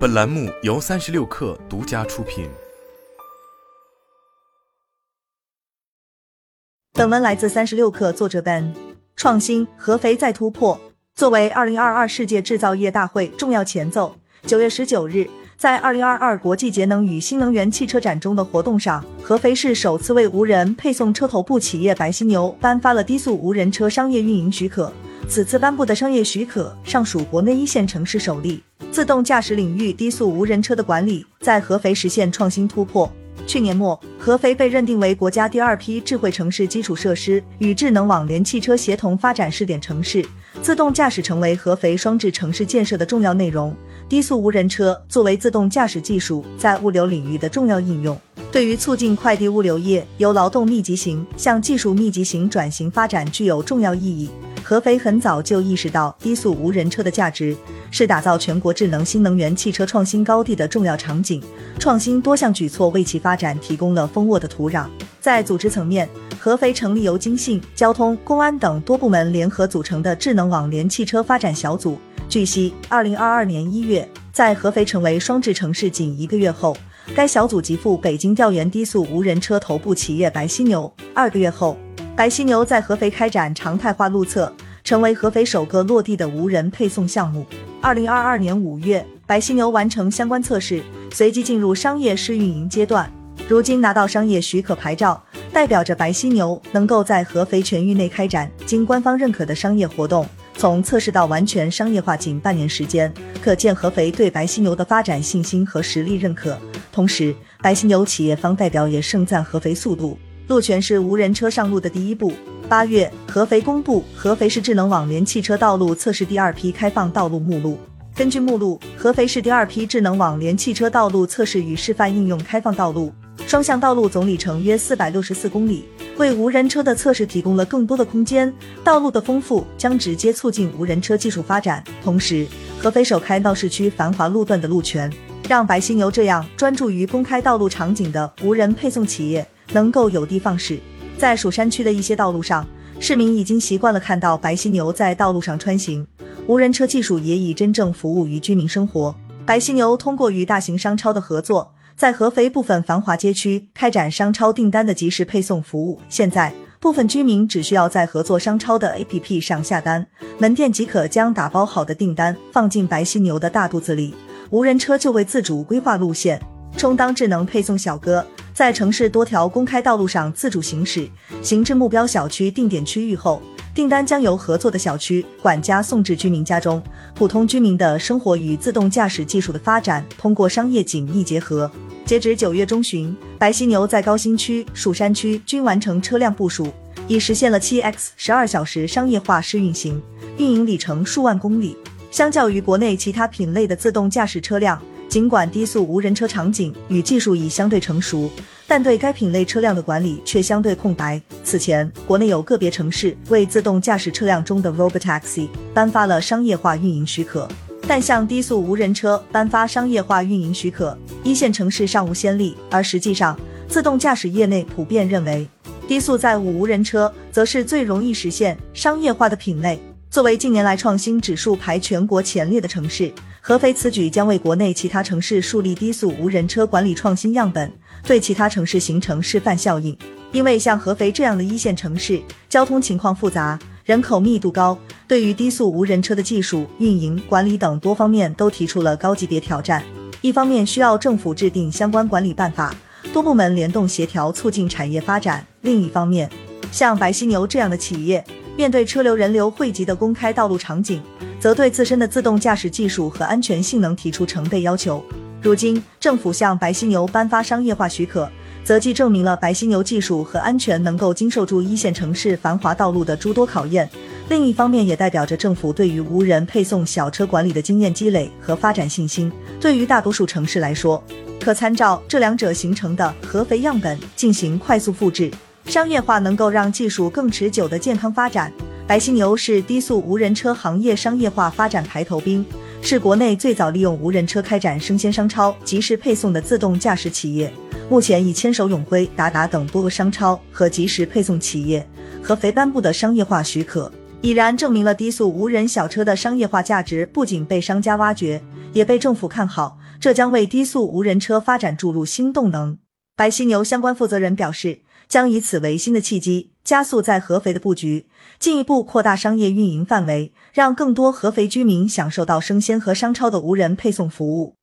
本栏目由三十六氪独家出品。本文来自三十六氪，作者 Ben。创新，合肥再突破。作为二零二二世界制造业大会重要前奏，九月十九日，在二零二二国际节能与新能源汽车展中的活动上，合肥市首次为无人配送车头部企业白犀牛颁发了低速无人车商业运营许可。此次颁布的商业许可，尚属国内一线城市首例。自动驾驶领域低速无人车的管理在合肥实现创新突破。去年末，合肥被认定为国家第二批智慧城市基础设施与智能网联汽车协同发展试点城市，自动驾驶成为合肥双智城市建设的重要内容。低速无人车作为自动驾驶技术在物流领域的重要应用，对于促进快递物流业由劳动密集型向技术密集型转型发展具有重要意义。合肥很早就意识到低速无人车的价值，是打造全国智能新能源汽车创新高地的重要场景。创新多项举措为其发展提供了丰沃的土壤。在组织层面，合肥成立由经信、交通、公安等多部门联合组成的智能网联汽车发展小组。据悉，二零二二年一月，在合肥成为双智城市仅一个月后，该小组即赴北京调研低速无人车头部企业白犀牛。二个月后。白犀牛在合肥开展常态化路测，成为合肥首个落地的无人配送项目。二零二二年五月，白犀牛完成相关测试，随即进入商业试运营阶段。如今拿到商业许可牌照，代表着白犀牛能够在合肥全域内开展经官方认可的商业活动。从测试到完全商业化仅半年时间，可见合肥对白犀牛的发展信心和实力认可。同时，白犀牛企业方代表也盛赞合肥速度。路权是无人车上路的第一步。八月，合肥公布合肥市智能网联汽车道路测试第二批开放道路目录。根据目录，合肥市第二批智能网联汽车道路测试与示范应用开放道路，双向道路总里程约四百六十四公里，为无人车的测试提供了更多的空间。道路的丰富将直接促进无人车技术发展。同时，合肥首开闹市区繁华路段的路权，让白犀牛这样专注于公开道路场景的无人配送企业。能够有的放矢，在蜀山区的一些道路上，市民已经习惯了看到白犀牛在道路上穿行，无人车技术也已真正服务于居民生活。白犀牛通过与大型商超的合作，在合肥部分繁华街区开展商超订单的即时配送服务。现在，部分居民只需要在合作商超的 APP 上下单，门店即可将打包好的订单放进白犀牛的大肚子里，无人车就为自主规划路线，充当智能配送小哥。在城市多条公开道路上自主行驶，行至目标小区定点区域后，订单将由合作的小区管家送至居民家中。普通居民的生活与自动驾驶技术的发展通过商业紧密结合。截止九月中旬，白犀牛在高新区、蜀山区均完成车辆部署，已实现了七 X 十二小时商业化试运行，运营里程数万公里。相较于国内其他品类的自动驾驶车辆。尽管低速无人车场景与技术已相对成熟，但对该品类车辆的管理却相对空白。此前，国内有个别城市为自动驾驶车辆中的 Robotaxi 颁发了商业化运营许可，但向低速无人车颁发商业化运营许可，一线城市尚无先例。而实际上，自动驾驶业内普遍认为，低速载物无人车则是最容易实现商业化的品类。作为近年来创新指数排全国前列的城市。合肥此举将为国内其他城市树立低速无人车管理创新样本，对其他城市形成示范效应。因为像合肥这样的一线城市，交通情况复杂，人口密度高，对于低速无人车的技术、运营、管理等多方面都提出了高级别挑战。一方面需要政府制定相关管理办法，多部门联动协调，促进产业发展；另一方面，像白犀牛这样的企业，面对车流人流汇集的公开道路场景。则对自身的自动驾驶技术和安全性能提出成倍要求。如今，政府向白犀牛颁发商业化许可，则既证明了白犀牛技术和安全能够经受住一线城市繁华道路的诸多考验，另一方面也代表着政府对于无人配送小车管理的经验积累和发展信心。对于大多数城市来说，可参照这两者形成的合肥样本进行快速复制。商业化能够让技术更持久的健康发展。白犀牛是低速无人车行业商业化发展排头兵，是国内最早利用无人车开展生鲜商超即时配送的自动驾驶企业。目前已牵手永辉、达达等多个商超和即时配送企业。合肥颁布的商业化许可，已然证明了低速无人小车的商业化价值不仅被商家挖掘，也被政府看好，这将为低速无人车发展注入新动能。白犀牛相关负责人表示，将以此为新的契机，加速在合肥的布局，进一步扩大商业运营范围，让更多合肥居民享受到生鲜和商超的无人配送服务。